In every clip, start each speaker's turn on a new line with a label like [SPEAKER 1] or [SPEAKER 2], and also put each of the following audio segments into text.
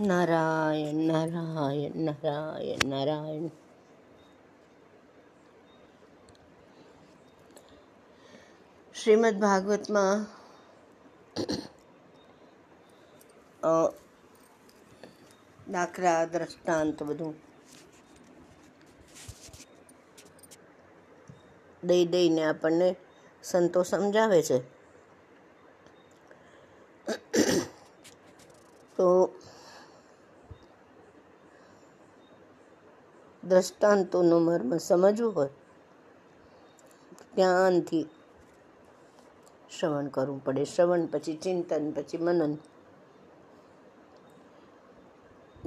[SPEAKER 1] નારાયણ નારાયણ નારાયણ નારાયણ શ્રીમદ ભાગવતમાં દાખલા દ્રષ્ટાંત બધું દઈ દઈને આપણને સંતો સમજાવે છે. તો દ્રષ્ટાંતોનો મર્મ સમજવું હોય ધ્યાનથી શ્રવણ કરવું પડે. શ્રવણ, પછી ચિંતન, પછી મનન.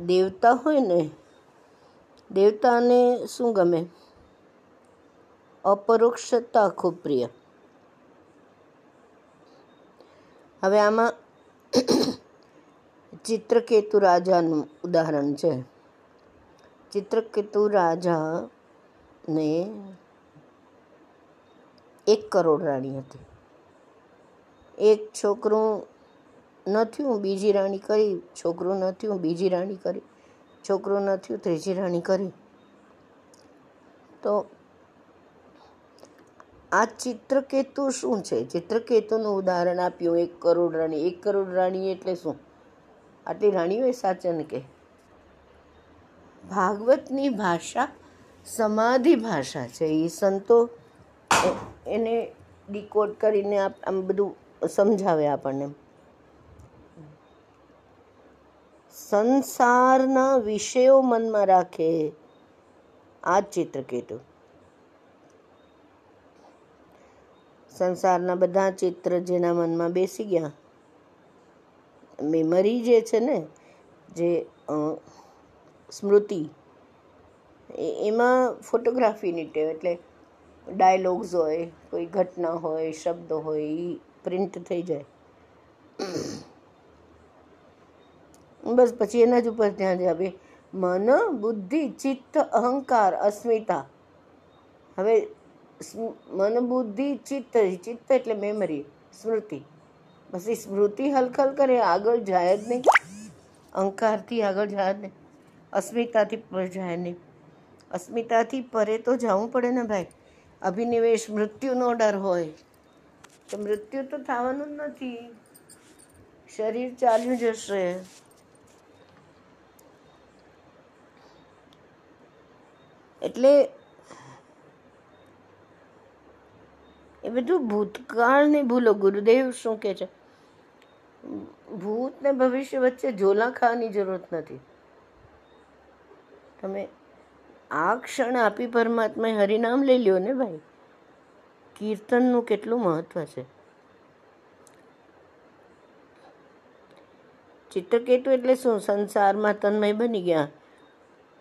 [SPEAKER 1] દેવતા હોય ને, દેવતાને શું ગમે? અપરોક્ષતા ખૂબ પ્રિય. હવે આમાં ચિત્રકેતુ રાજાનું ઉદાહરણ છે. ચિત્રકેતુ રાજાને એક કરોડ રાણી હતી. એક છોકરું ન થયું બીજી રાણી કરી, છોકરું ન થયું બીજી રાણી કરી, છોકરું ન થયું ત્રીજી રાણી કરી. તો આ ચિત્રકેતુ શું છે? ચિત્રકેતુનું ઉદાહરણ આપ્યું, એક કરોડ રાણી. એક કરોડ રાણી એટલે શું? આટલી રાણીઓ સાચન કે? ભાગવતની ભાષા સમાધિ ભાષા છે. એ સંતો એને ડીકોડ કરીને આમ બધું સમજાવે આપણને. સંસારના વિષયો મનમાં રાખે આ ચિત્રકેતુ. સંસારના બધા ચિત્ર જેના મનમાં બેસી ગયા. મેમરી જે છે ને, જે સ્મૃતિ. એમાં ફોટોગ્રાફીની ટેવ એટલે ડાયલોગ્સ હોય, કોઈ ઘટના હોય, શબ્દ હોય એ પ્રિન્ટ થઈ જાય. બસ પછી એના જ ઉપર ધ્યાન જાવે મન, બુદ્ધિ, ચિત્ત, અહંકાર, અસ્મિતા. હવે મન, બુદ્ધિ, ચિત્ત ચિત્ત એટલે મેમરી સ્મૃતિ. પછી સ્મૃતિ હલખલ કરે, આગળ જાય જ નહીં. અહંકારથી આગળ જાય જ નહીં. અસ્મિતાથી જાય નહીં. અસ્મિતાથી પરે તો જવું પડે ને ભાઈ. અભિનિવેશ મૃત્યુનો ડર હોય. તો મૃત્યુ તો થવાનું જ નથી. શરીર ચાલ્યું જશે. એટલે એ બધું ભૂતકાળની ભૂલો. ગુરુદેવ શું કહે છે? ભૂત ને ભવિષ્ય વચ્ચે ઝોલા ખાવાની જરૂરત નથી. તમે આ ક્ષણ આપી પરમાત્માએ હરિનામ લઈ લ્યો ને ભાઈ? કીર્તનનું કેટલું મહત્વ છે? ચિત્તકેતુ એટલે શું? સંસારમાં તન્મય બની ગયા.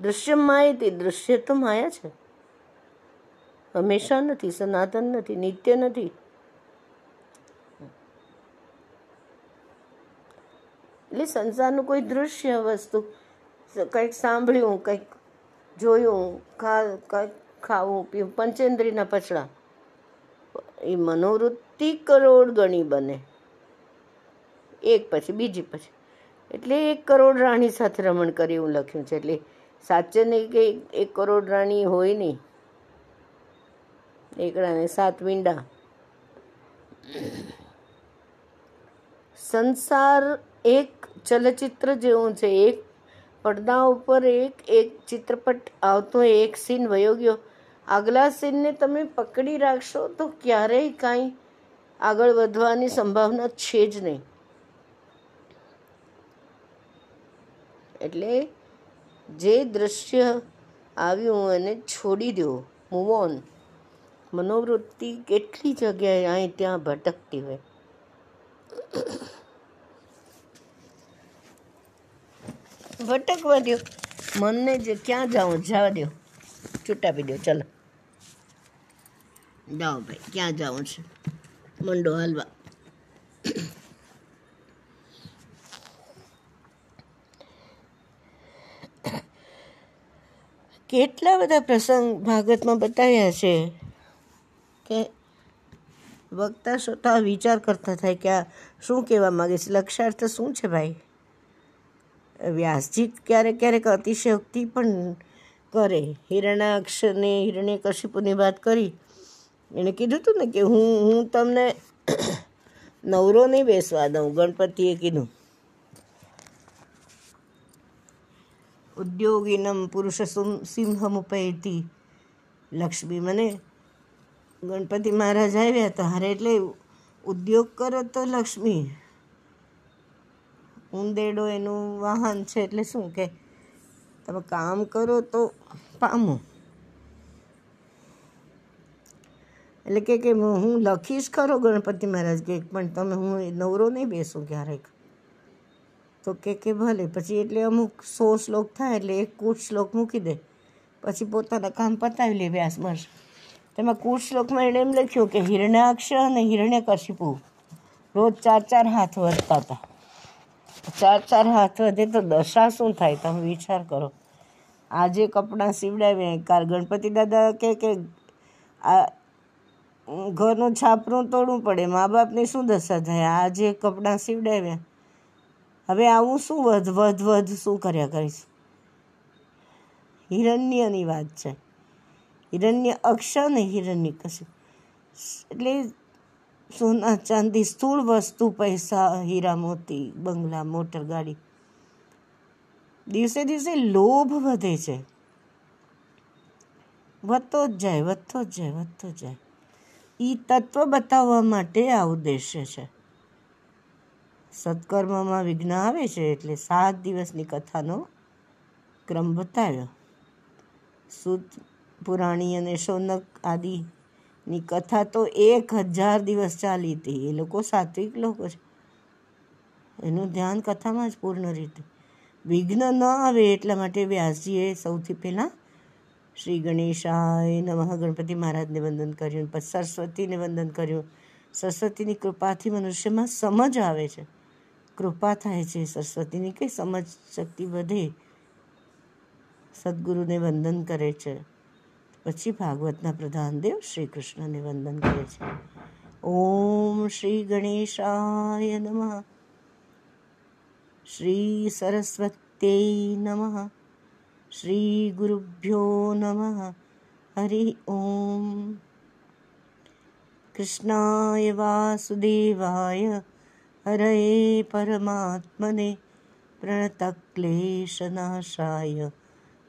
[SPEAKER 1] દૃશ્ય માહિતી દૃશ્ય તો માયા છે. હંમેશા નથી, સનાતન નથી, નિત્ય નથી. એટલે સંસારનું કોઈ દૃશ્ય વસ્તુ કંઈક સાંભળ્યું, કંઈક જોયું, ખા, કંઈક ખાવું, પીવું પંચેન્દ્રિયના પછડા. એ મનોવૃત્તિ કરોડ ગણી બને. એક પછી, બીજી પછી. એટલે એક કરોડ રાણી સાથે રમણ કરી એવું લખ્યું છે. એટલે સાચે નહીં કે એક કરોડ રાણી હોય નહીં. એકડાને સાત વીંડા. સંસાર એક ચલચિત્ર જેવું છે. એક પડદા ઉપર એક એક ચિત્રપટ આવતો, એક સીન વયો ગયો. આગલા સીનને તમે પકડી રાખશો તો ક્યારેય કાંઈ આગળ વધવાની સંભાવના છે જ નહીં. એટલે જે દ્રશ્ય આવ્યું એને છોડી દો. મૂવ ઓન મનોવૃત્તિ કેટલી જગ્યાએ અહીં ત્યાં ભટકતી હોય. ભટકવા દો મનને જે ક્યાં જાઉં જવા દો છૂટાપી દો ચલો. જાઓ ભાઈ, ક્યાં જાઉં છે? મંડો હાલવા. કેટલા બધા પ્રસંગ ભાગવતમાં બતાવ્યા છે કે વક્તા શ્રોતા વિચાર કરતા થાય કે આ શું કહેવા માગે છે? લક્ષાર્થ શું છે ભાઈ? વ્યાસજી ક્યારેક ક્યારેક અતિશયોક્તિ પણ કરે. હિરણાક્ષને હિરણ્યકશિપુની વાત કરી. એણે કીધું હતું ને કે હું હું તમને નવરો નહીં બેસવા દઉં, ગણપતિએ કીધું. ઉદ્યોગીનમ પુરુષ સિંહમુપૈતી લક્ષ્મી મને ગણપતિ મહારાજ આવ્યા તારે એટલે ઉદ્યોગ કરો તો લક્ષ્મી. ઉંદેડો એનું વાહન છે એટલે શું કે, તમે કામ કરો તો પામો. એટલે કે કે હું લખીશ ખરો ગણપતિ મહારાજ કે, પણ તમે હું નવરો નહીં બેસું ક્યારેક. તો કે કે ભલે, પછી એટલે અમુક સો શ્લોક થાય એટલે એક કૂટ શ્લોક મૂકી દે. પછી પોતાના કામ પતાવી લે વ્યાસ બસ તેમાં કૂટ શ્લોકમાં એણે એમ લખ્યું કે હિરણ્યાક્ષ અને હિરણ્યકશિપુ રોજ ચાર ચાર હાથ વધતા હતા ચાર ચાર હાથ વધે તો દશા શું થાય? તમે વિચાર કરો. આજે કપડાં સીવડાવ્યા કાલ ગણપતિ દાદા કે કે આ ઘરનું છાપરું તોડવું પડે. મા બાપની શું દશા થાય? આજે કપડાં સીવડાવ્યા. હવે આવું શું વધ વધ વધ શું કર્યા કરીશ? હિરણ્યની વાત છે. હિરણ્ય અક્ષર ને હિરણ્ય કશું એટલે સોના ચાંદી, સ્થૂળ વસ્તુ, પૈસા, હીરા મોતી, બંગલા, મોટર ગાડી. દિવસે દિવસે લોભ વધે છે. વધતો જ જાય, વધતો જ જાય, વધતો જ જાય. એ તત્વ બતાવવા માટે આ ઉદ્દેશ્ય છે. સત્કર્મમાં વિઘ્ન આવે છે એટલે સાત દિવસની કથાનો ક્રમ બતાવ્યો. સુત પુરાણી અને શૌનક આદિની કથા તો એક હજાર દિવસ ચાલી હતી. એ લોકો સાત્વિક લોકો છે. એનું ધ્યાન કથામાં જ પૂર્ણ રીતે. વિઘ્ન ન આવે એટલા માટે વ્યાસજીએ સૌથી પહેલાં શ્રી ગણેશાય નમઃ ગણપતિ મહારાજને વંદન કર્યું પછી સરસ્વતીને વંદન કર્યું. સરસ્વતીની કૃપાથી મનુષ્યમાં સમજ આવે છે. કૃપા થાય છે. સરસ્વતીની કઈ સમજ શક્તિ વધે. સદગુરુને વંદન કરે છે. પછી ભાગવતના પ્રધાન દેવ શ્રી કૃષ્ણને पशी भागवत् प्रधानदेव श्रीकृष्ण वन्दन के ॐ श्रीगणेशाय नमः श्रीसरस्वत्यै नमः श्रीगुरुभ्यो नमः हरि ओं कृष्णाय वासुदेवाय हरे परमात्मने प्रणतक्लेशनाशाय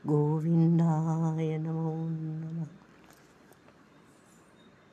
[SPEAKER 1] ગોવિંદાય નમો નમઃ